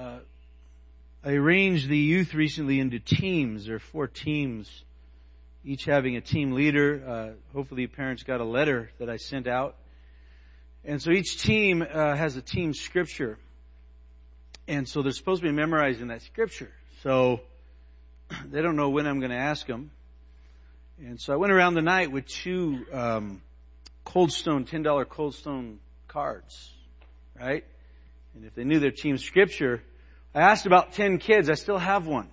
uh, I arranged the youth recently into teams. There are four teams, each having a team leader. Uh, hopefully, parents got a letter that I sent out. And so each team uh, has a team scripture. And so they're supposed to be memorizing that scripture. So they don't know when I'm going to ask them. And so I went around the night with two um, Cold Stone, $10 Cold Stone cards, right? And if they knew their team scripture, I asked about 10 kids. I still have one.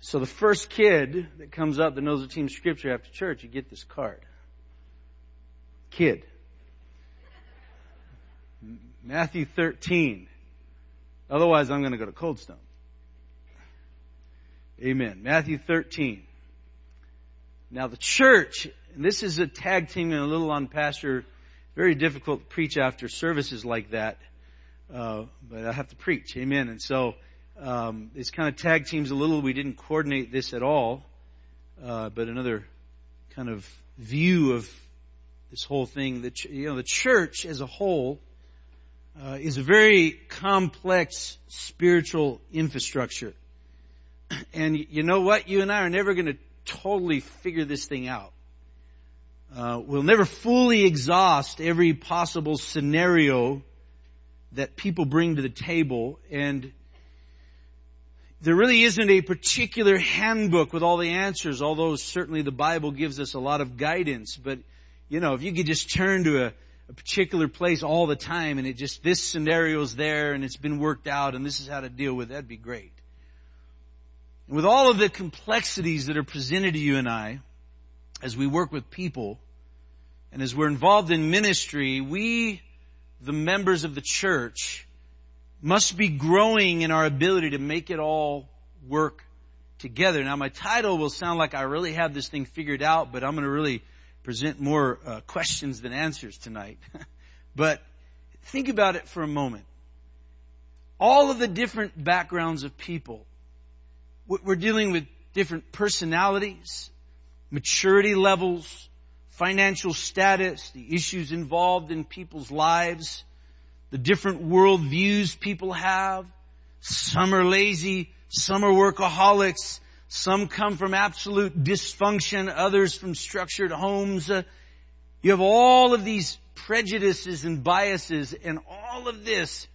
So the first kid that comes up that knows the team scripture after church, you get this card. Kid. Matthew 13. Otherwise, I'm going to go to Cold Stone. Amen. Matthew 13. Now the church, this is a tag team and a little on pastor, very difficult to preach after services like that. Uh, but I have to preach. Amen. And so, um, it's kind of tag teams a little. We didn't coordinate this at all. Uh, but another kind of view of this whole thing, that, you know, the church as a whole, uh, is a very complex spiritual infrastructure. And you know what? You and I are never going to totally figure this thing out. Uh, we'll never fully exhaust every possible scenario that people bring to the table and there really isn't a particular handbook with all the answers, although certainly the Bible gives us a lot of guidance. But, you know, if you could just turn to a, a particular place all the time and it just, this scenario is there and it's been worked out and this is how to deal with it, that'd be great. And with all of the complexities that are presented to you and I, as we work with people, and as we're involved in ministry, we the members of the church must be growing in our ability to make it all work together. Now my title will sound like I really have this thing figured out, but I'm going to really present more uh, questions than answers tonight. but think about it for a moment. All of the different backgrounds of people. We're dealing with different personalities, maturity levels, financial status, the issues involved in people's lives, the different world views people have. Some are lazy, some are workaholics, some come from absolute dysfunction, others from structured homes. Uh, you have all of these prejudices and biases and all of this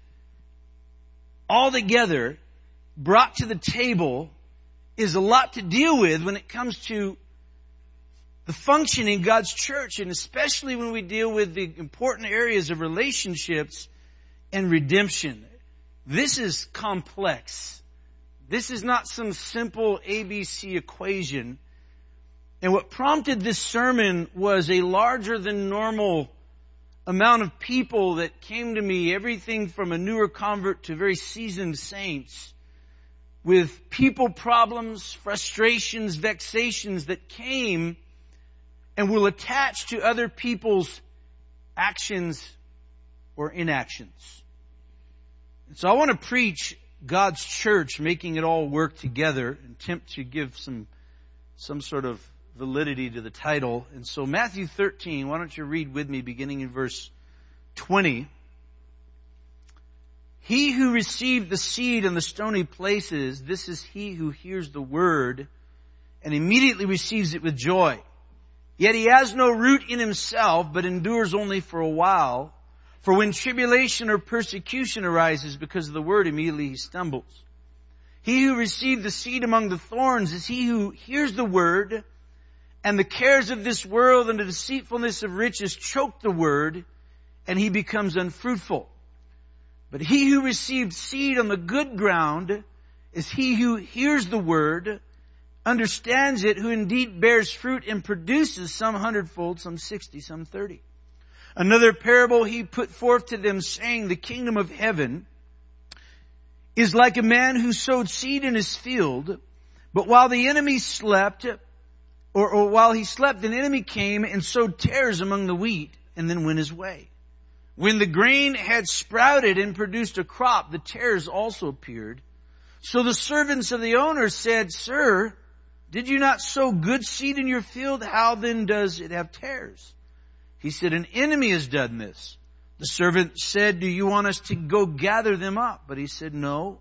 all together brought to the table is a lot to deal with when it comes to the function in God's church, and especially when we deal with the important areas of relationships and redemption. This is complex. This is not some simple ABC equation. And what prompted this sermon was a larger than normal amount of people that came to me, everything from a newer convert to very seasoned saints, with people problems, frustrations, vexations that came and will attach to other people's actions or inactions. And so I want to preach God's church, making it all work together, and attempt to give some, some sort of validity to the title. And so Matthew 13, why don't you read with me beginning in verse 20. He who received the seed in the stony places, this is he who hears the word and immediately receives it with joy. Yet he has no root in himself, but endures only for a while. For when tribulation or persecution arises because of the word, immediately he stumbles. He who received the seed among the thorns is he who hears the word, and the cares of this world and the deceitfulness of riches choke the word, and he becomes unfruitful. But he who received seed on the good ground is he who hears the word, understands it, who indeed bears fruit and produces some hundredfold, some sixty, some thirty. Another parable he put forth to them saying, the kingdom of heaven is like a man who sowed seed in his field, but while the enemy slept, or, or while he slept, an enemy came and sowed tares among the wheat and then went his way. When the grain had sprouted and produced a crop, the tares also appeared. So the servants of the owner said, Sir, did you not sow good seed in your field? How then does it have tares? He said, an enemy has done this. The servant said, do you want us to go gather them up? But he said, no.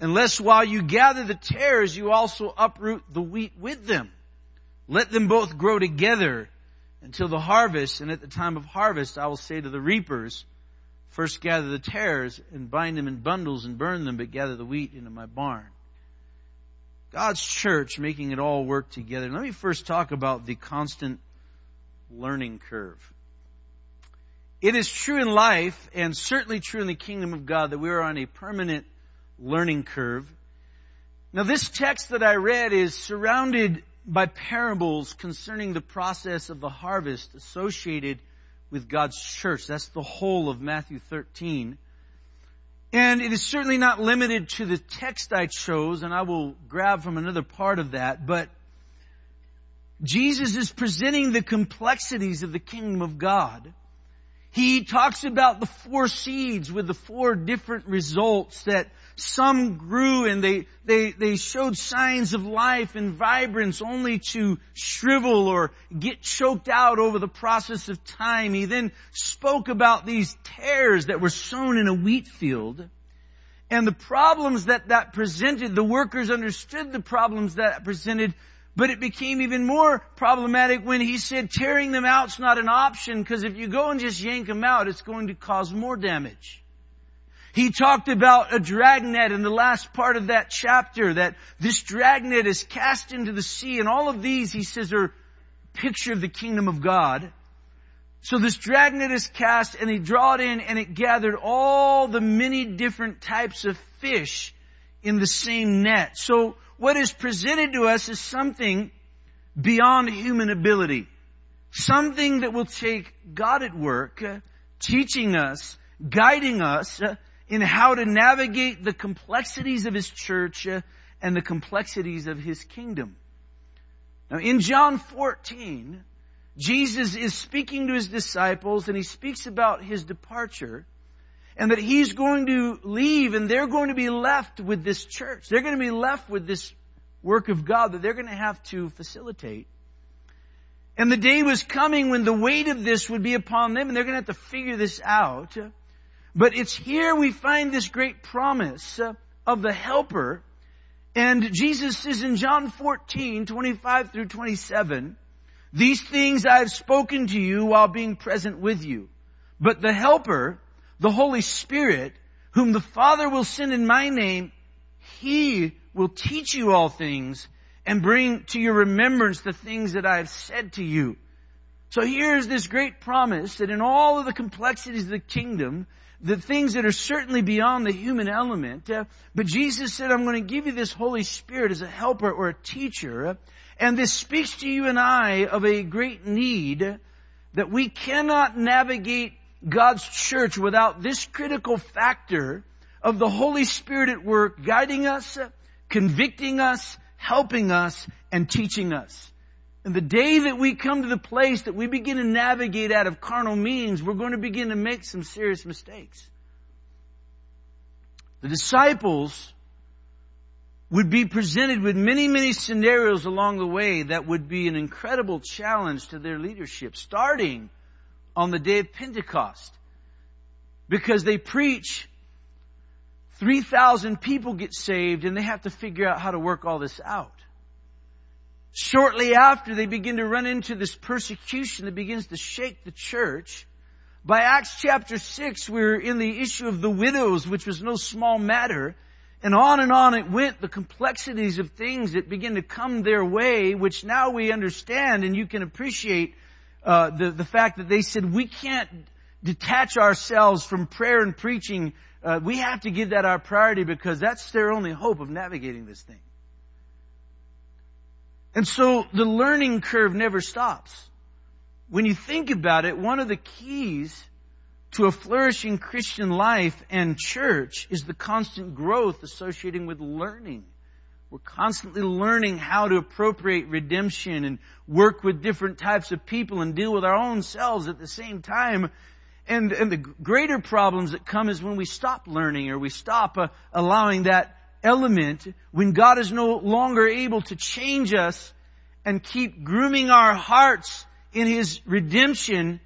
Unless while you gather the tares, you also uproot the wheat with them. Let them both grow together until the harvest, and at the time of harvest I will say to the reapers, first gather the tares and bind them in bundles and burn them, but gather the wheat into my barn. God's church making it all work together. Let me first talk about the constant learning curve. It is true in life and certainly true in the kingdom of God that we are on a permanent learning curve. Now this text that I read is surrounded by parables concerning the process of the harvest associated with God's church. That's the whole of Matthew 13. And it is certainly not limited to the text I chose, and I will grab from another part of that, but Jesus is presenting the complexities of the kingdom of God. He talks about the four seeds with the four different results that some grew and they, they, they showed signs of life and vibrance only to shrivel or get choked out over the process of time. He then spoke about these tares that were sown in a wheat field and the problems that that presented. The workers understood the problems that presented but it became even more problematic when he said tearing them out's not an option because if you go and just yank them out, it's going to cause more damage. He talked about a dragnet in the last part of that chapter, that this dragnet is cast into the sea, and all of these, he says, are picture of the kingdom of God. So this dragnet is cast, and they draw it in, and it gathered all the many different types of fish in the same net. So what is presented to us is something beyond human ability. Something that will take God at work, uh, teaching us, guiding us, uh, in how to navigate the complexities of His church uh, and the complexities of His kingdom. Now in John 14, Jesus is speaking to His disciples and He speaks about His departure and that He's going to leave and they're going to be left with this church. They're going to be left with this work of God that they're going to have to facilitate. And the day was coming when the weight of this would be upon them and they're going to have to figure this out. But it's here we find this great promise uh, of the helper. And Jesus says in John 14, 25 through 27, these things I have spoken to you while being present with you. But the helper, the Holy Spirit, whom the Father will send in my name, He will teach you all things and bring to your remembrance the things that I have said to you. So here's this great promise that in all of the complexities of the kingdom, the things that are certainly beyond the human element. Uh, but Jesus said, I'm going to give you this Holy Spirit as a helper or a teacher. And this speaks to you and I of a great need that we cannot navigate God's church without this critical factor of the Holy Spirit at work guiding us, convicting us, helping us, and teaching us. And the day that we come to the place that we begin to navigate out of carnal means, we're going to begin to make some serious mistakes. The disciples would be presented with many, many scenarios along the way that would be an incredible challenge to their leadership, starting on the day of Pentecost. Because they preach, 3,000 people get saved and they have to figure out how to work all this out. Shortly after, they begin to run into this persecution that begins to shake the church. By Acts chapter 6, we're in the issue of the widows, which was no small matter. And on and on it went, the complexities of things that begin to come their way, which now we understand and you can appreciate uh, the, the fact that they said, we can't detach ourselves from prayer and preaching. Uh, we have to give that our priority because that's their only hope of navigating this thing. And so the learning curve never stops. When you think about it, one of the keys to a flourishing Christian life and church is the constant growth associating with learning. We're constantly learning how to appropriate redemption and work with different types of people and deal with our own selves at the same time. And, and the greater problems that come is when we stop learning or we stop uh, allowing that element when God is no longer able to change us and keep grooming our hearts in His redemption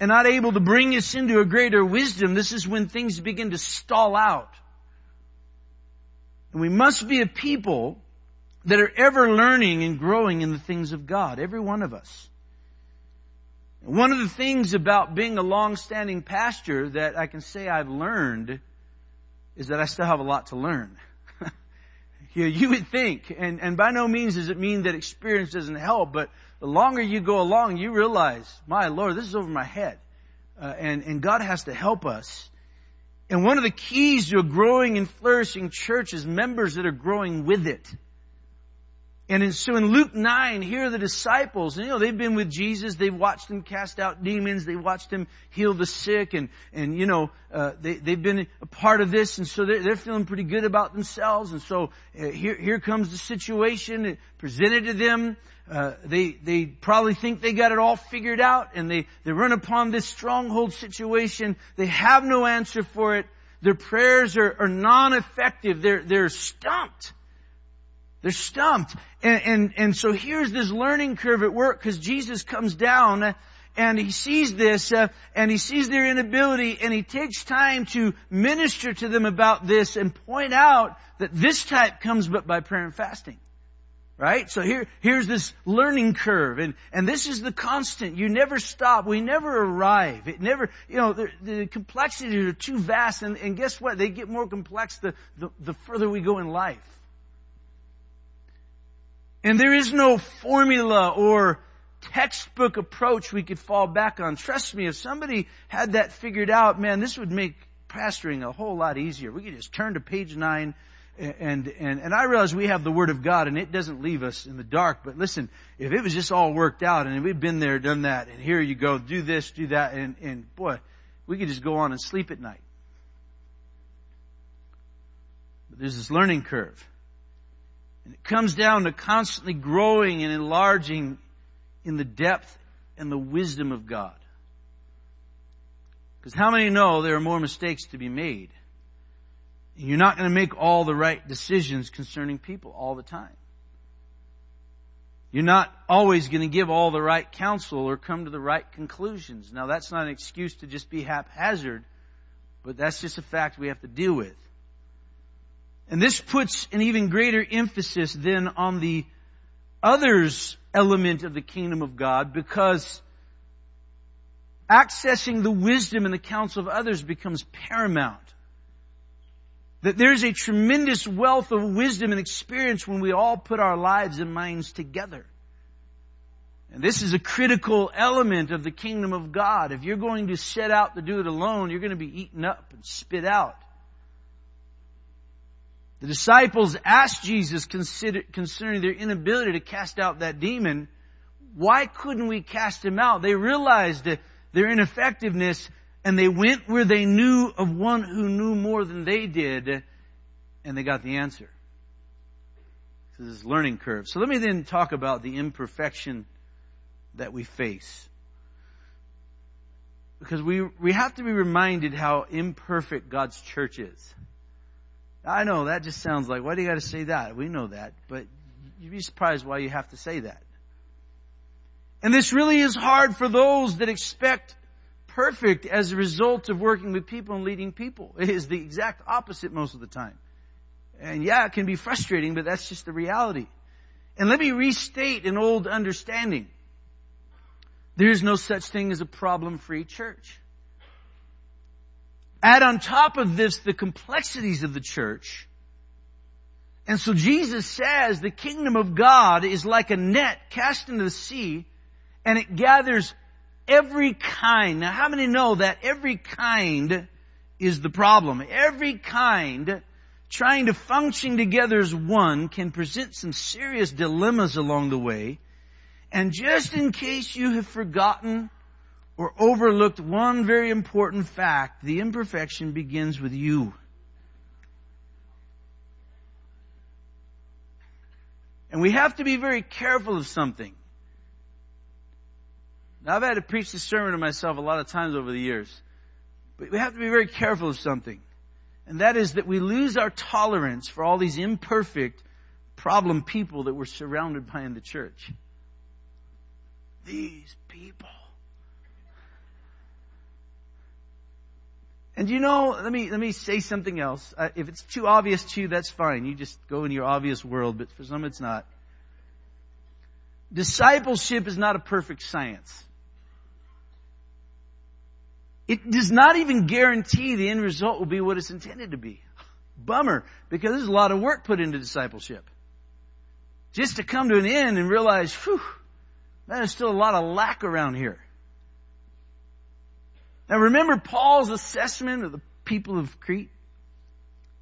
and not able to bring us into a greater wisdom, this is when things begin to stall out. And we must be a people that are ever learning and growing in the things of God, every one of us. One of the things about being a long-standing pastor that I can say I've learned is that I still have a lot to learn. You, you would think, and, and by no means does it mean that experience doesn't help, but the longer you go along, you realize, my Lord, this is over my head. Uh, and, and God has to help us. And one of the keys to a growing and flourishing church is members that are growing with it. And in, so in Luke 9, here are the disciples, and you know, they've been with Jesus, they've watched him cast out demons, they watched him heal the sick, and, and you know, uh, they, they've been a part of this, and so they're, they're feeling pretty good about themselves, and so uh, here, here comes the situation presented to them, uh, they, they probably think they got it all figured out, and they, they run upon this stronghold situation, they have no answer for it, their prayers are, are non-effective, they're, they're stumped. They're stumped. And, and, and so here's this learning curve at work because Jesus comes down and he sees this uh, and he sees their inability and he takes time to minister to them about this and point out that this type comes but by prayer and fasting. Right? So here, here's this learning curve and, and this is the constant. You never stop. We never arrive. It never, you know, the, the complexities are too vast and, and guess what? They get more complex the, the, the further we go in life. And there is no formula or textbook approach we could fall back on. Trust me, if somebody had that figured out, man, this would make pastoring a whole lot easier. We could just turn to page nine and, and, and I realize we have the Word of God and it doesn't leave us in the dark, but listen, if it was just all worked out and we'd been there, done that, and here you go, do this, do that, and, and boy, we could just go on and sleep at night. But there's this learning curve. And it comes down to constantly growing and enlarging in the depth and the wisdom of God. Because how many know there are more mistakes to be made? You're not going to make all the right decisions concerning people all the time. You're not always going to give all the right counsel or come to the right conclusions. Now that's not an excuse to just be haphazard, but that's just a fact we have to deal with. And this puts an even greater emphasis then on the others element of the kingdom of God because accessing the wisdom and the counsel of others becomes paramount. That there's a tremendous wealth of wisdom and experience when we all put our lives and minds together. And this is a critical element of the kingdom of God. If you're going to set out to do it alone, you're going to be eaten up and spit out. The disciples asked Jesus concerning their inability to cast out that demon, why couldn't we cast him out? They realized their ineffectiveness and they went where they knew of one who knew more than they did and they got the answer. This is learning curve. So let me then talk about the imperfection that we face. Because we, we have to be reminded how imperfect God's church is. I know that just sounds like, why do you got to say that? We know that, but you'd be surprised why you have to say that. And this really is hard for those that expect perfect as a result of working with people and leading people. It is the exact opposite most of the time. And yeah, it can be frustrating, but that's just the reality. And let me restate an old understanding. There is no such thing as a problem-free church. Add on top of this the complexities of the church. And so Jesus says the kingdom of God is like a net cast into the sea and it gathers every kind. Now how many know that every kind is the problem? Every kind trying to function together as one can present some serious dilemmas along the way. And just in case you have forgotten or overlooked one very important fact. The imperfection begins with you. And we have to be very careful of something. Now I've had to preach this sermon to myself a lot of times over the years. But we have to be very careful of something. And that is that we lose our tolerance for all these imperfect problem people that we're surrounded by in the church. These people. And you know, let me, let me say something else. Uh, if it's too obvious to you, that's fine. You just go in your obvious world, but for some it's not. Discipleship is not a perfect science. It does not even guarantee the end result will be what it's intended to be. Bummer, because there's a lot of work put into discipleship. Just to come to an end and realize, whew, there's still a lot of lack around here. Now remember Paul's assessment of the people of Crete?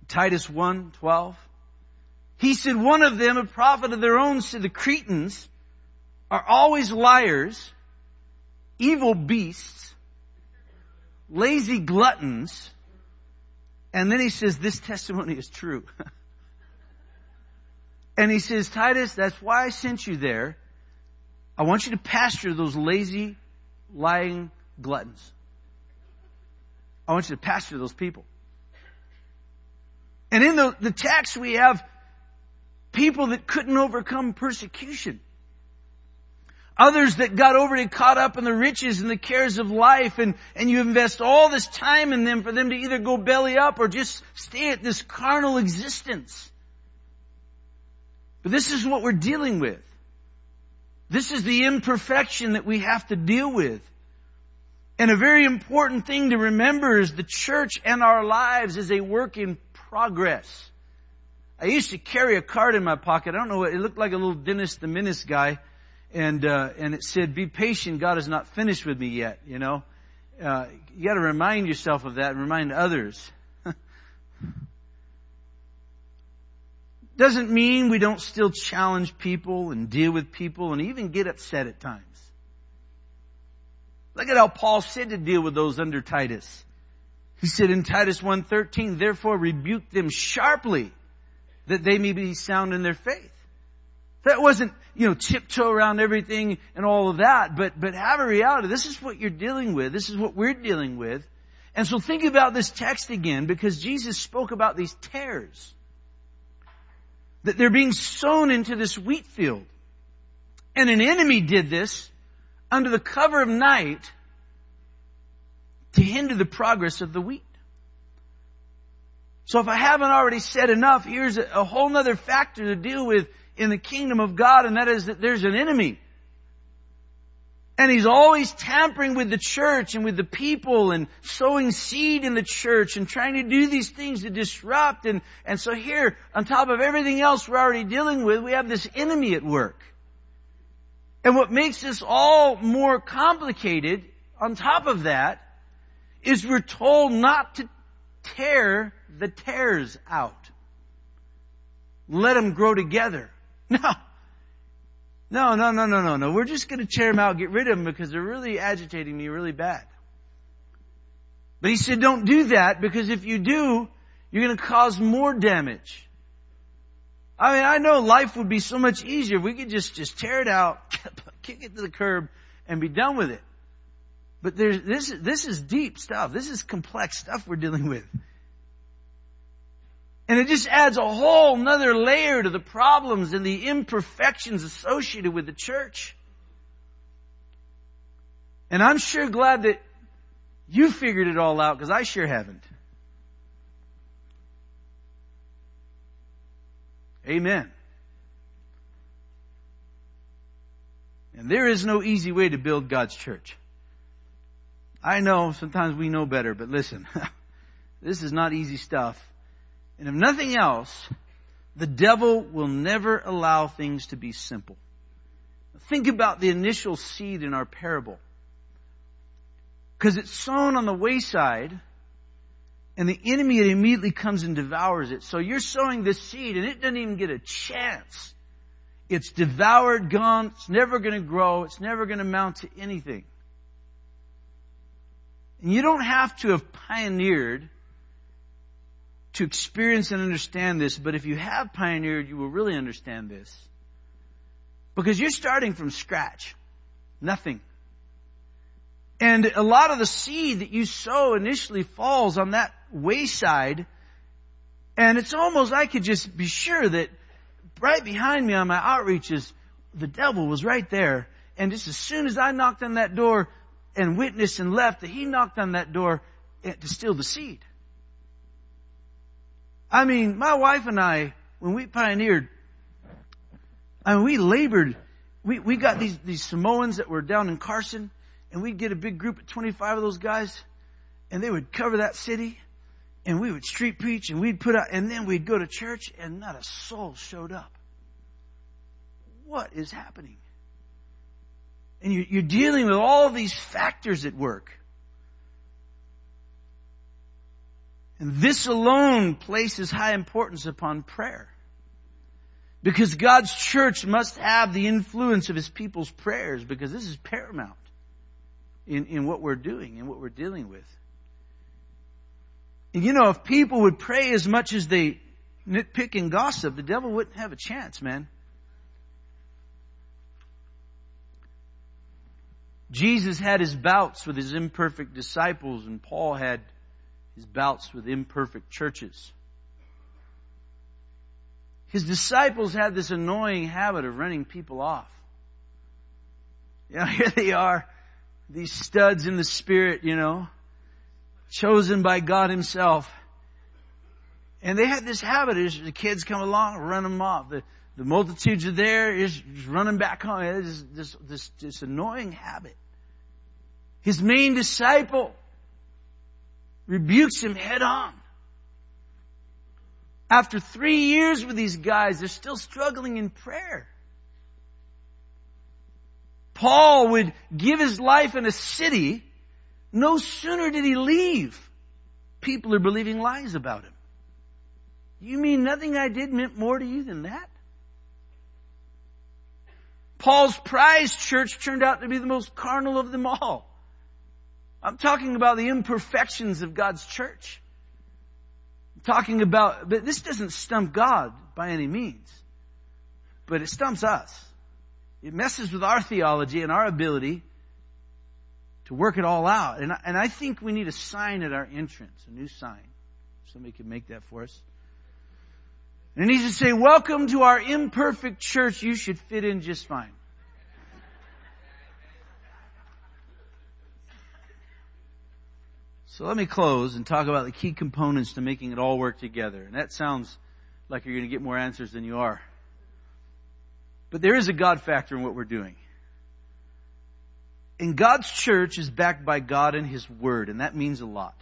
Titus 1, 12. He said one of them, a prophet of their own, said the Cretans are always liars, evil beasts, lazy gluttons, and then he says this testimony is true. and he says, Titus, that's why I sent you there. I want you to pasture those lazy, lying gluttons. I want you to pastor those people. And in the, the text we have people that couldn't overcome persecution. Others that got overly caught up in the riches and the cares of life and, and you invest all this time in them for them to either go belly up or just stay at this carnal existence. But this is what we're dealing with. This is the imperfection that we have to deal with. And a very important thing to remember is the church and our lives is a work in progress. I used to carry a card in my pocket. I don't know what, it looked like a little Dennis the Menace guy. And, uh, and it said, be patient, God is not finished with me yet, you know. Uh, you gotta remind yourself of that and remind others. Doesn't mean we don't still challenge people and deal with people and even get upset at times. Look at how Paul said to deal with those under Titus. He said in Titus 1.13, therefore rebuke them sharply that they may be sound in their faith. That wasn't, you know, tiptoe around everything and all of that, but, but have a reality. This is what you're dealing with. This is what we're dealing with. And so think about this text again because Jesus spoke about these tares. That they're being sown into this wheat field. And an enemy did this under the cover of night to hinder the progress of the wheat. So if I haven't already said enough, here's a, whole other factor to deal with in the kingdom of God, and that is that there's an enemy. And he's always tampering with the church and with the people and sowing seed in the church and trying to do these things to disrupt. And, and so here, on top of everything else we're already dealing with, we have this enemy at work. And what makes this all more complicated, on top of that, is we're told not to tear the tares out. Let them grow together. No. No, no, no, no, no, no. We're just going to tear them out, get rid of them because they're really agitating me really bad. But he said don't do that because if you do, you're going to cause more damage. I mean, I know life would be so much easier if we could just, just tear it out, kick it to the curb, and be done with it. But there's, this, this is deep stuff. This is complex stuff we're dealing with. And it just adds a whole nother layer to the problems and the imperfections associated with the church. And I'm sure glad that you figured it all out because I sure haven't. Amen. And there is no easy way to build God's church. I know sometimes we know better, but listen, this is not easy stuff. And if nothing else, the devil will never allow things to be simple. Think about the initial seed in our parable. Because it's sown on the wayside, and the enemy immediately comes and devours it. So you're sowing this seed and it doesn't even get a chance. It's devoured, gone, it's never going to grow, it's never going to mount to anything. And you don't have to have pioneered to experience and understand this, but if you have pioneered, you will really understand this. Because you're starting from scratch. Nothing. And a lot of the seed that you sow initially falls on that wayside. And it's almost, I could just be sure that right behind me on my outreaches, the devil was right there. And just as soon as I knocked on that door and witnessed and left, that he knocked on that door to steal the seed. I mean, my wife and I, when we pioneered, I mean, we labored. We, we got these, these Samoans that were down in Carson, and we'd get a big group of 25 of those guys, and they would cover that city, and we would street preach, and we'd put out, and then we'd go to church, and not a soul showed up. What is happening? And you're dealing with all these factors at work. And this alone places high importance upon prayer. Because God's church must have the influence of His people's prayers because this is paramount in, in what we're doing and what we're dealing with. And you know, if people would pray as much as they nitpick and gossip, the devil wouldn't have a chance, man. Jesus had his bouts with his imperfect disciples, and Paul had his bouts with imperfect churches. His disciples had this annoying habit of running people off. You know, here they are, these studs in the spirit, you know, chosen by God Himself. And they had this habit as the kids come along, run them off. The, the multitudes are there, just running back home. It's this, this, this annoying habit. His main disciple rebukes him head on. After three years with these guys, they're still struggling in prayer. Paul would give his life in a city. No sooner did he leave, people are believing lies about him. You mean nothing I did meant more to you than that? Paul's prized church turned out to be the most carnal of them all. I'm talking about the imperfections of God's church. I'm talking about, but this doesn't stump God by any means. But it stumps us. It messes with our theology and our ability to work it all out. And I, and I think we need a sign at our entrance, a new sign. Somebody could make that for us. And it needs to say, welcome to our imperfect church. You should fit in just fine. So let me close and talk about the key components to making it all work together. And that sounds like you're going to get more answers than you are. But there is a God factor in what we're doing. And God's church is backed by God and His Word, and that means a lot.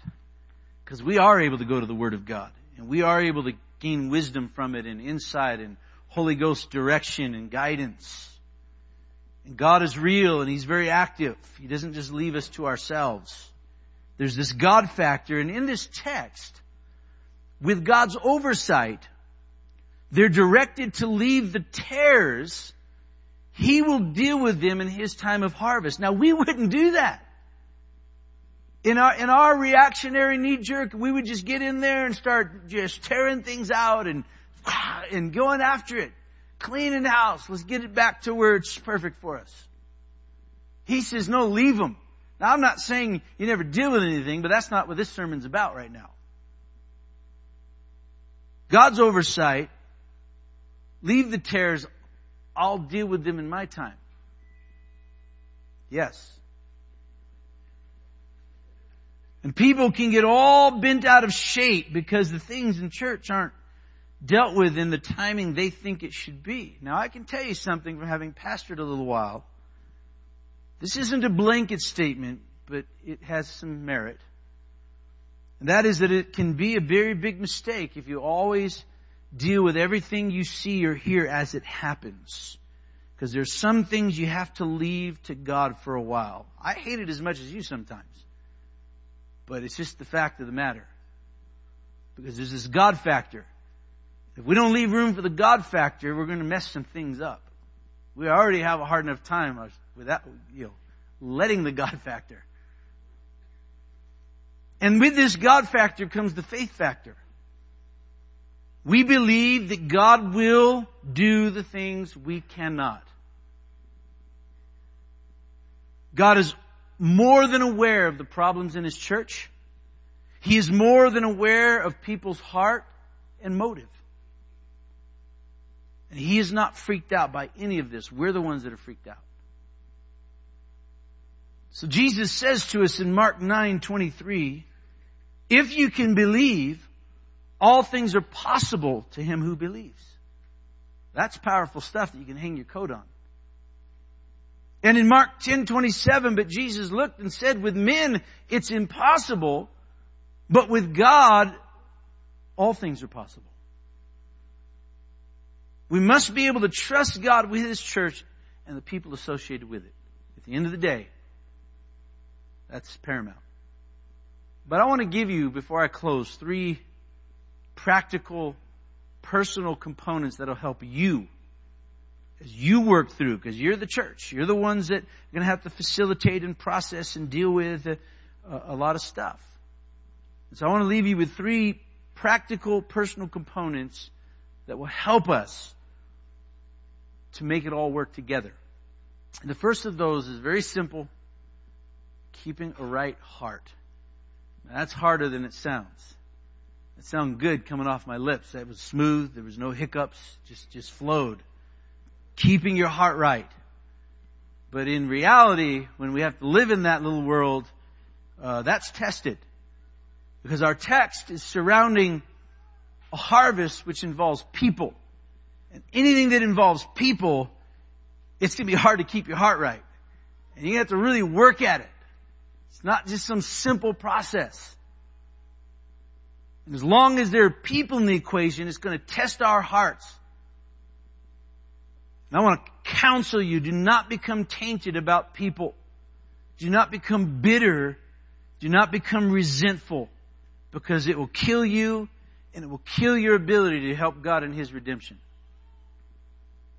Because we are able to go to the Word of God, and we are able to gain wisdom from it and insight and Holy Ghost direction and guidance. And God is real and He's very active. He doesn't just leave us to ourselves. There's this God factor. And in this text, with God's oversight, they're directed to leave the tares. He will deal with them in His time of harvest. Now we wouldn't do that. In our, in our reactionary knee jerk, we would just get in there and start just tearing things out and, and going after it. Cleaning the house. Let's get it back to where it's perfect for us. He says, no, leave them. Now I'm not saying you never deal with anything, but that's not what this sermon's about right now. God's oversight, leave the tares, I'll deal with them in my time. Yes. And people can get all bent out of shape because the things in church aren't dealt with in the timing they think it should be. Now I can tell you something from having pastored a little while. This isn't a blanket statement, but it has some merit. And that is that it can be a very big mistake if you always deal with everything you see or hear as it happens. Because there's some things you have to leave to God for a while. I hate it as much as you sometimes. But it's just the fact of the matter. Because there's this God factor. If we don't leave room for the God factor, we're going to mess some things up. We already have a hard enough time without, you know, letting the God factor. And with this God factor comes the faith factor. We believe that God will do the things we cannot. God is more than aware of the problems in His church. He is more than aware of people's heart and motive. And He is not freaked out by any of this. We're the ones that are freaked out. So Jesus says to us in Mark 9, 23, If you can believe, all things are possible to him who believes. That's powerful stuff that you can hang your coat on. And in Mark 10, 27, but Jesus looked and said, with men, it's impossible, but with God, all things are possible. We must be able to trust God with His church and the people associated with it. At the end of the day, that's paramount. But I want to give you, before I close, three practical, personal components that'll help you as you work through, because you're the church. You're the ones that are going to have to facilitate and process and deal with a, a lot of stuff. So I want to leave you with three practical, personal components that will help us to make it all work together. And the first of those is very simple, keeping a right heart. That's harder than it sounds. It sounded good coming off my lips. It was smooth. There was no hiccups. Just, just flowed keeping your heart right. But in reality, when we have to live in that little world, uh, that's tested. Because our text is surrounding a harvest which involves people. And anything that involves people, it's going to be hard to keep your heart right. And you have to really work at it. It's not just some simple process. And as long as there are people in the equation, it's going to test our hearts. And I want to counsel you, do not become tainted about people. Do not become bitter. Do not become resentful because it will kill you and it will kill your ability to help God in His redemption.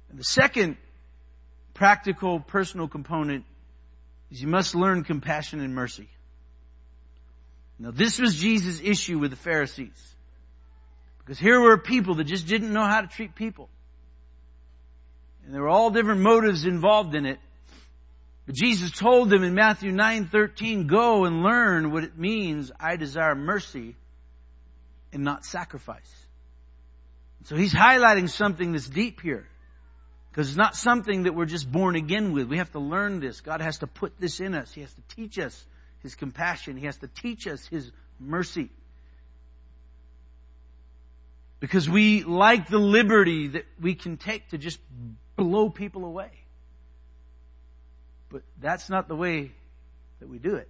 And the second practical personal component is you must learn compassion and mercy. Now this was Jesus' issue with the Pharisees. Because here were people that just didn't know how to treat people. And there were all different motives involved in it. But Jesus told them in Matthew 9:13, "Go and learn what it means I desire mercy and not sacrifice." So he's highlighting something that's deep here. Because it's not something that we're just born again with. We have to learn this. God has to put this in us. He has to teach us His compassion. He has to teach us His mercy. Because we like the liberty that we can take to just blow people away. But that's not the way that we do it.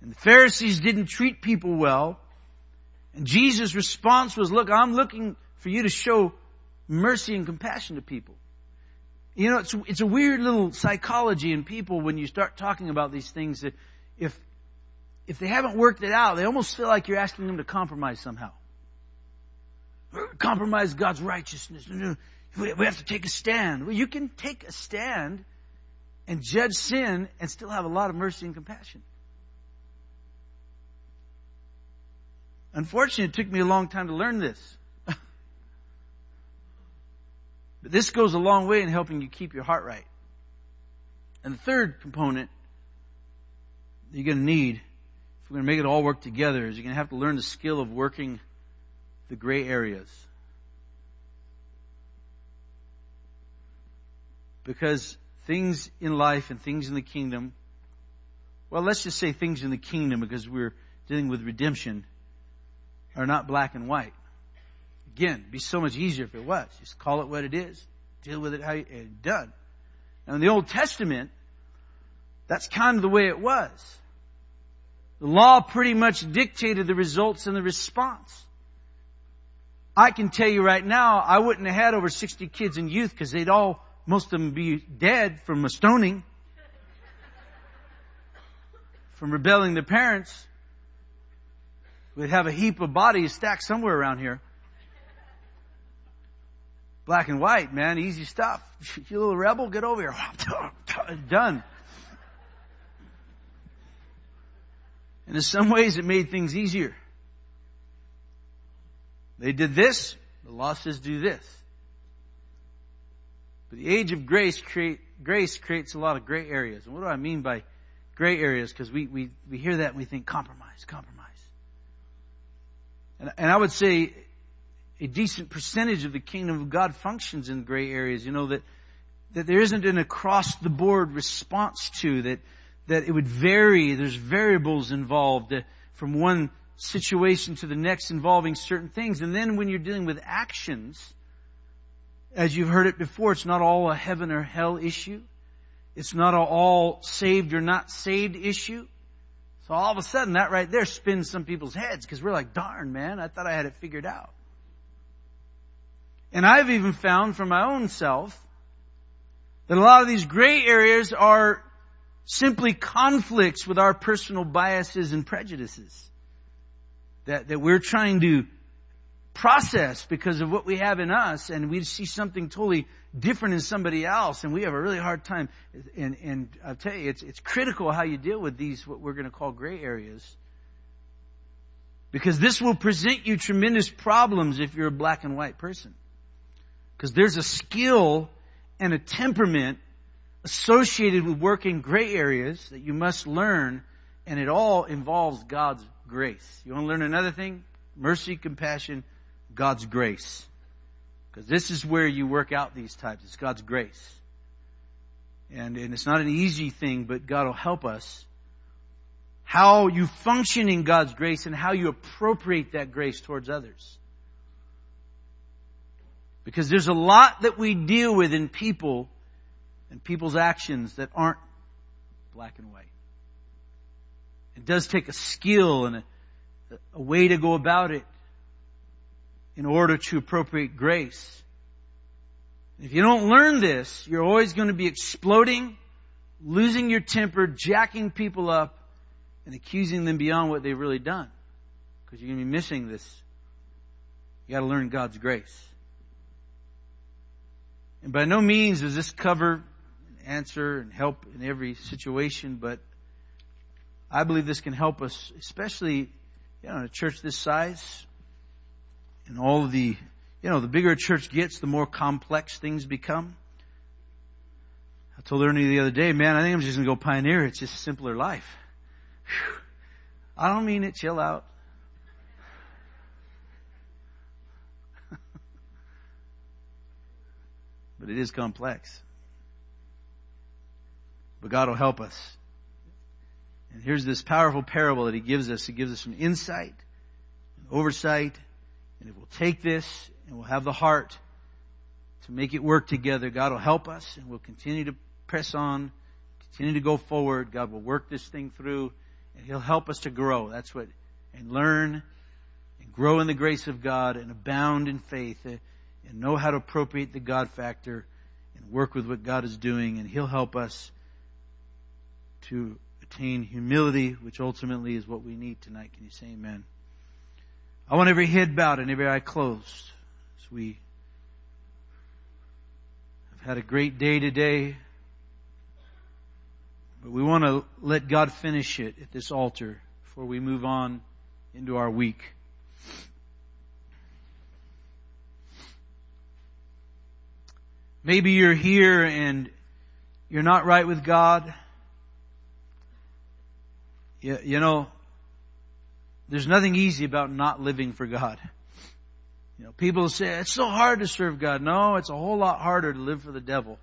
And the Pharisees didn't treat people well. And Jesus' response was, look, I'm looking for you to show mercy and compassion to people. You know, it's, it's a weird little psychology in people when you start talking about these things that if, if they haven't worked it out, they almost feel like you're asking them to compromise somehow compromise God's righteousness. We have to take a stand. Well, you can take a stand and judge sin and still have a lot of mercy and compassion. Unfortunately, it took me a long time to learn this. But this goes a long way in helping you keep your heart right. And the third component you're going to need, if we're going to make it all work together, is you're going to have to learn the skill of working the gray areas. Because things in life and things in the kingdom, well, let's just say things in the kingdom because we're dealing with redemption, are not black and white. Again, it'd be so much easier if it was. Just call it what it is. Deal with it how you, done. Now in the Old Testament, that's kind of the way it was. The law pretty much dictated the results and the response. I can tell you right now, I wouldn't have had over 60 kids in youth because they'd all, most of them be dead from a stoning, from rebelling their parents. We'd have a heap of bodies stacked somewhere around here. Black and white, man, easy stuff. You little rebel, get over here. Done. And in some ways it made things easier. They did this, the law says do this. But the age of grace create, grace creates a lot of gray areas. And what do I mean by gray areas? Because we, we, we hear that and we think compromise, compromise. And, and I would say a decent percentage of the kingdom of God functions in gray areas. You know, that, that there isn't an across the board response to that, that it would vary. There's variables involved uh, from one situation to the next involving certain things. And then when you're dealing with actions, as you've heard it before, it's not all a heaven or hell issue. It's not all saved or not saved issue. So all of a sudden that right there spins some people's heads because we're like, darn man, I thought I had it figured out. And I've even found for my own self that a lot of these gray areas are simply conflicts with our personal biases and prejudices that, that we're trying to process because of what we have in us and we see something totally different in somebody else and we have a really hard time. And, and I'll tell you it's, it's critical how you deal with these what we're going to call gray areas because this will present you tremendous problems if you're a black and white person because there's a skill and a temperament associated with working gray areas that you must learn, and it all involves God's grace. You want to learn another thing? Mercy, compassion, God's grace. Because this is where you work out these types. It's God's grace. And, and it's not an easy thing, but God will help us. How you function in God's grace and how you appropriate that grace towards others. Because there's a lot that we deal with in people and people's actions that aren't black and white. It does take a skill and a, a way to go about it in order to appropriate grace. If you don't learn this, you're always going to be exploding, losing your temper, jacking people up, and accusing them beyond what they've really done. Because you're going to be missing this. You got to learn God's grace. And by no means does this cover, answer, and help in every situation, but I believe this can help us, especially, you know, in a church this size, and all the, you know, the bigger a church gets, the more complex things become. I told Ernie the other day, man, I think I'm just gonna go pioneer. It's just simpler life. Whew. I don't mean it. Chill out. But it is complex. But God will help us. And here's this powerful parable that He gives us. He gives us some insight, and oversight, and if we'll take this and we'll have the heart to make it work together, God will help us and we'll continue to press on, continue to go forward. God will work this thing through and He'll help us to grow. That's what, and learn and grow in the grace of God and abound in faith and know how to appropriate the God factor and work with what God is doing, and He'll help us to attain humility, which ultimately is what we need tonight. Can you say amen? I want every head bowed and every eye closed as we have had a great day today. But we want to let God finish it at this altar before we move on into our week. Maybe you're here and you're not right with God. You, you know, there's nothing easy about not living for God. You know, people say it's so hard to serve God. No, it's a whole lot harder to live for the devil.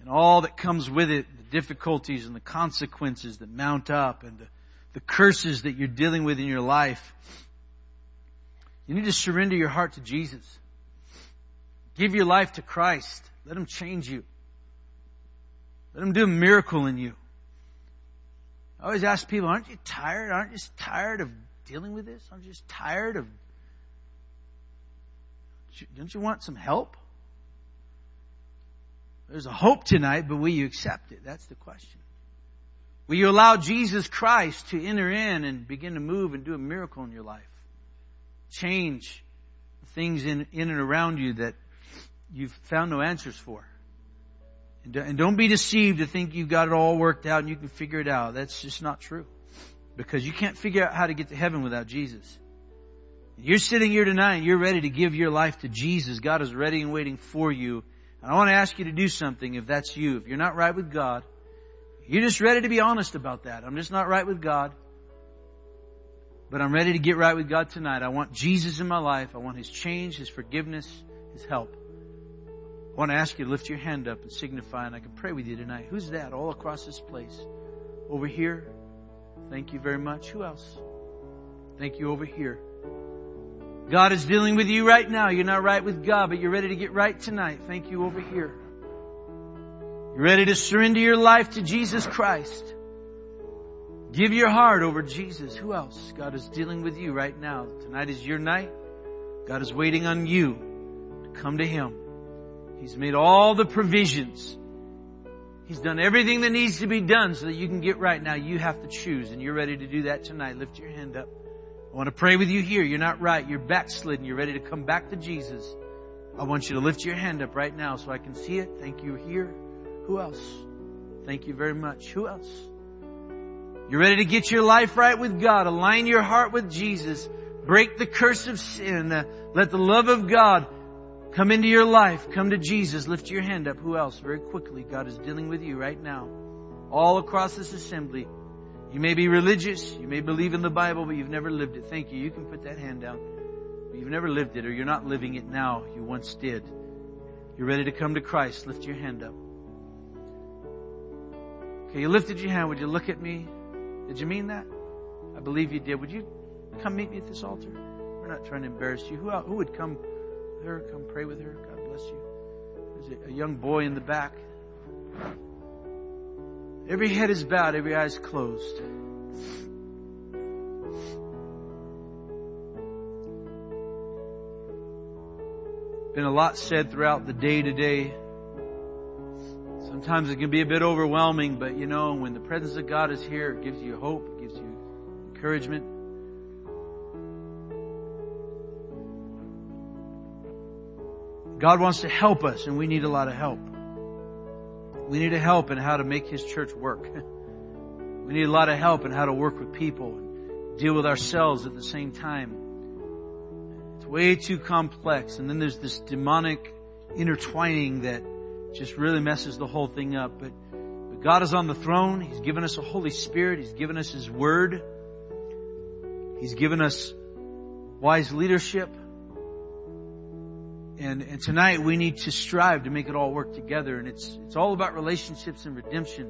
And all that comes with it, the difficulties and the consequences that mount up and the, the curses that you're dealing with in your life. You need to surrender your heart to Jesus. Give your life to Christ. Let Him change you. Let Him do a miracle in you. I always ask people, aren't you tired? Aren't you tired of dealing with this? Aren't you just tired of. Don't you want some help? There's a hope tonight, but will you accept it? That's the question. Will you allow Jesus Christ to enter in and begin to move and do a miracle in your life? Change things in, in and around you that you've found no answers for. And don't be deceived to think you've got it all worked out and you can figure it out. That's just not true. Because you can't figure out how to get to heaven without Jesus. You're sitting here tonight, and you're ready to give your life to Jesus. God is ready and waiting for you. And I want to ask you to do something if that's you. If you're not right with God, you're just ready to be honest about that. I'm just not right with God. But I'm ready to get right with God tonight. I want Jesus in my life. I want His change, His forgiveness, His help. I want to ask you to lift your hand up and signify, and I can pray with you tonight. Who's that all across this place? Over here? Thank you very much. Who else? Thank you over here. God is dealing with you right now. You're not right with God, but you're ready to get right tonight. Thank you over here. You're ready to surrender your life to Jesus Christ. Give your heart over Jesus. Who else? God is dealing with you right now. Tonight is your night. God is waiting on you to come to Him. He's made all the provisions. He's done everything that needs to be done so that you can get right. Now you have to choose and you're ready to do that tonight. Lift your hand up. I want to pray with you here. You're not right. You're backslidden. You're ready to come back to Jesus. I want you to lift your hand up right now so I can see it. Thank you here. Who else? Thank you very much. Who else? You're ready to get your life right with God. Align your heart with Jesus. Break the curse of sin. Let the love of God come into your life. Come to Jesus. Lift your hand up. Who else? Very quickly. God is dealing with you right now. All across this assembly. You may be religious, you may believe in the Bible, but you've never lived it. Thank you. You can put that hand down. But you've never lived it or you're not living it now. You once did. You're ready to come to Christ. Lift your hand up. Okay, you lifted your hand. Would you look at me? Did you mean that? I believe you did. Would you come meet me at this altar? We're not trying to embarrass you. Who, who would come her? Come pray with her. God bless you. There's a, a young boy in the back. Every head is bowed, every eye is closed. Been a lot said throughout the day today. Sometimes it can be a bit overwhelming, but you know, when the presence of God is here, it gives you hope, it gives you encouragement. God wants to help us, and we need a lot of help. We need help in how to make His church work. We need a lot of help in how to work with people and deal with ourselves at the same time. It's way too complex. And then there's this demonic intertwining that just really messes the whole thing up. But, but God is on the throne. He's given us a Holy Spirit. He's given us His Word. He's given us wise leadership. And, and tonight we need to strive to make it all work together. And it's, it's all about relationships and redemption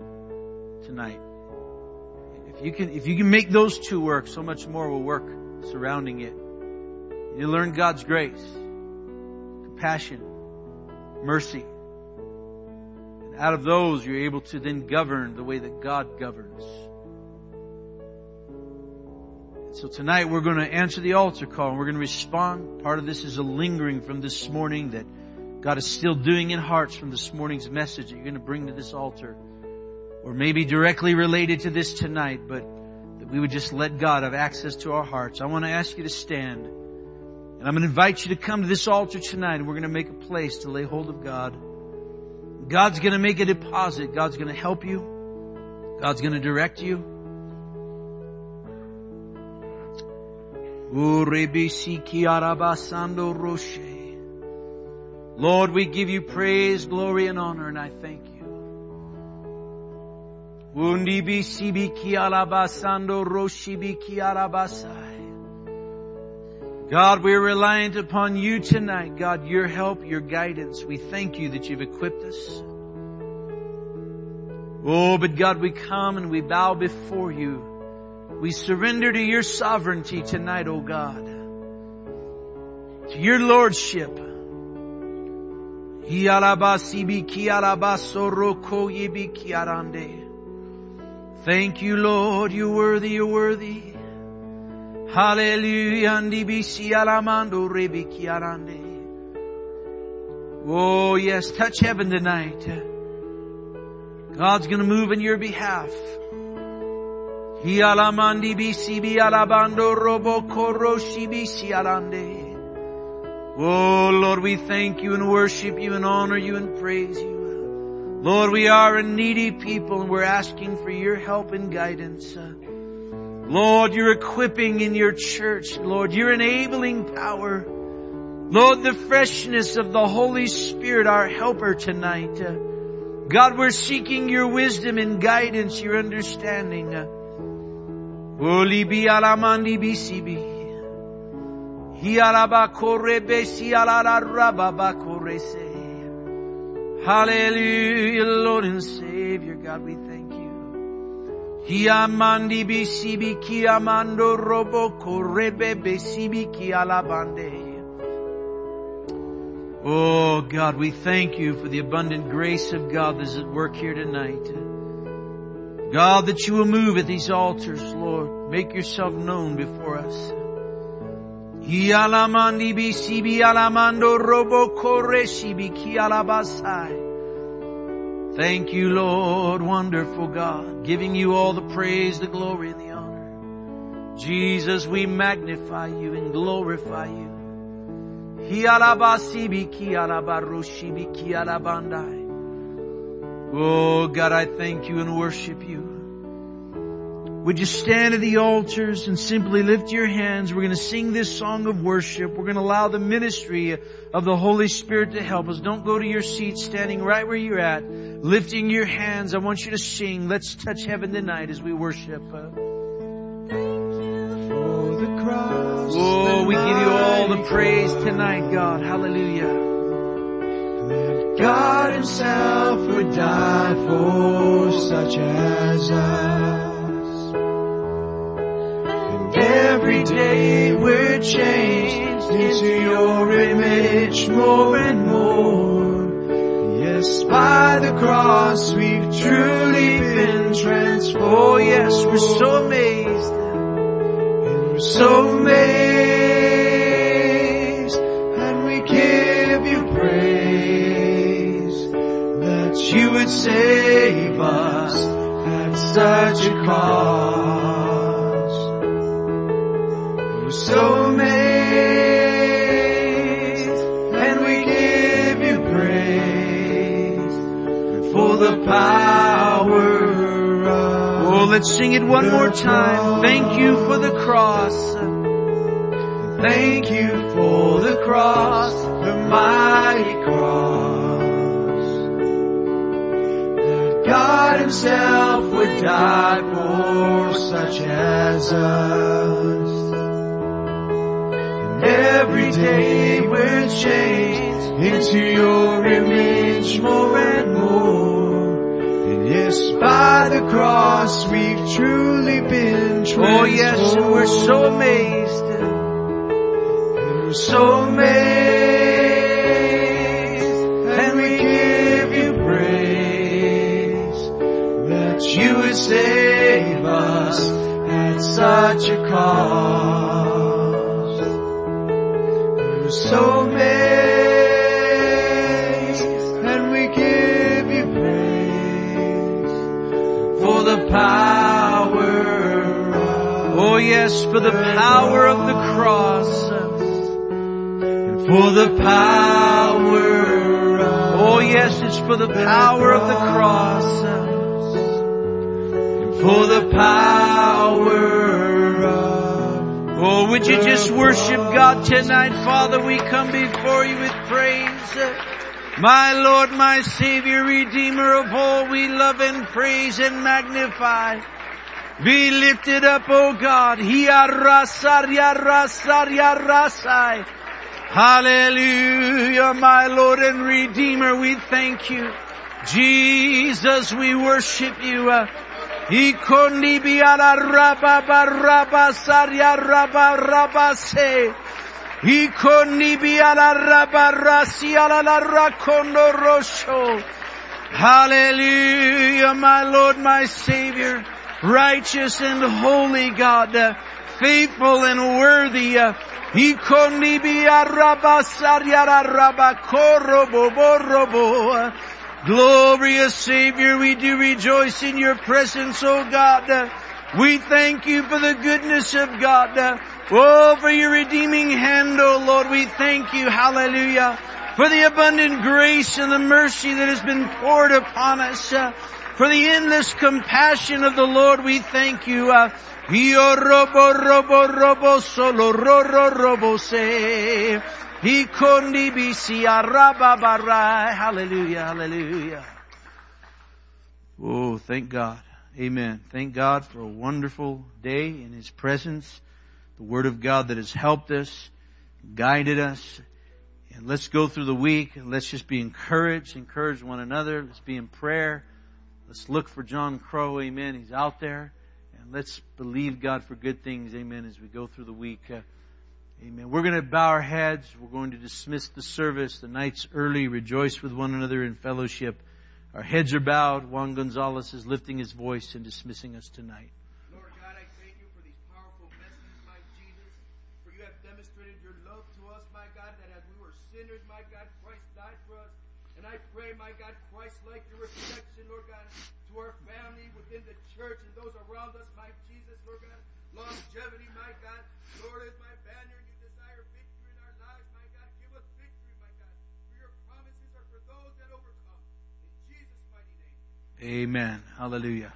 tonight. If you can, if you can make those two work, so much more will work surrounding it. You learn God's grace, compassion, mercy. And out of those, you're able to then govern the way that God governs. So tonight we're going to answer the altar call and we're going to respond. Part of this is a lingering from this morning that God is still doing in hearts from this morning's message that you're going to bring to this altar. Or maybe directly related to this tonight, but that we would just let God have access to our hearts. I want to ask you to stand. And I'm going to invite you to come to this altar tonight and we're going to make a place to lay hold of God. God's going to make a deposit. God's going to help you. God's going to direct you. Lord, we give you praise, glory, and honor, and I thank you. God, we're reliant upon you tonight. God, your help, your guidance. We thank you that you've equipped us. Oh, but God, we come and we bow before you. We surrender to your sovereignty tonight, O oh God. To your lordship. Thank you, Lord. You're worthy, you're worthy. Hallelujah. Oh, yes. Touch heaven tonight. God's going to move in your behalf. Hialamandi bisibi alabando robo bisi alande. Oh Lord, we thank you and worship you and honor you and praise you. Lord, we are a needy people and we're asking for your help and guidance. Lord, you're equipping in your church. Lord, you're enabling power. Lord, the freshness of the Holy Spirit, our helper tonight. God, we're seeking your wisdom and guidance, your understanding. Uli bi alamandi bisibi. Hi alaba korebe si alara raba ba korese. Hallelujah, Lord and Savior, God, we thank you. Hiamandi bisibi kiamando robo korebe besibi kialabande. Oh God, we thank you for the abundant grace of God that's at work here tonight. God, that you will move at these altars, Lord. Make yourself known before us. Thank you, Lord, wonderful God, giving you all the praise, the glory, and the honor. Jesus, we magnify you and glorify you. Oh God, I thank you and worship you. Would you stand at the altars and simply lift your hands? We're going to sing this song of worship. We're going to allow the ministry of the Holy Spirit to help us. Don't go to your seat standing right where you're at, lifting your hands. I want you to sing. Let's touch heaven tonight as we worship. Oh, we give you all the praise tonight, God. Hallelujah. God himself would die for such as us. And every day we're changed into your image more and more. Yes, by the cross we've truly been transformed. Yes, we're so amazed. And we're so amazed. That you would save us at such a cost. We're so amazed. And we give you praise for the power of Oh, let's sing it one more time. Thank you for the cross. Thank you for the cross, the mighty cross. God Himself would die for such as us. And every day we're changed into your image more and more. And yes, by the cross we've truly been transformed. Oh yes, and we're so amazed. And We're so amazed, cost. We're so amazed, and we give you praise for the power Oh yes, for the power of the cross. And for the power Oh yes, it's for the power of the cross. And for the power Oh, would you just worship God tonight, Father? We come before you with praise. My Lord, my Savior, Redeemer of all, we love and praise and magnify. Be lifted up, O God. Hallelujah, my Lord and Redeemer, we thank you. Jesus, we worship you. Uh, Ikondi biara raba baraba sarya raba raba se. Ikondi biara raba rasiala la rakondo rosho. Hallelujah, my Lord, my Savior, righteous and holy God, uh, faithful and worthy. Uh, Ikondi biara raba sarya raba korobo borobo. Glorious Savior, we do rejoice in your presence, O God. We thank you for the goodness of God. Oh, for your redeeming hand, O Lord, we thank you. Hallelujah. For the abundant grace and the mercy that has been poured upon us. For the endless compassion of the Lord, we thank you. Robo robo robo solo ro ro robo se. He couldn't be Hallelujah, hallelujah. Oh, thank God. Amen. Thank God for a wonderful day in His presence. The Word of God that has helped us, guided us. And let's go through the week and let's just be encouraged, encourage one another. Let's be in prayer. Let's look for John Crow. Amen. He's out there. And let's believe God for good things. Amen. As we go through the week. Uh, Amen. We're going to bow our heads. We're going to dismiss the service. The night's early. Rejoice with one another in fellowship. Our heads are bowed. Juan Gonzalez is lifting his voice and dismissing us tonight. Amen. Hallelujah.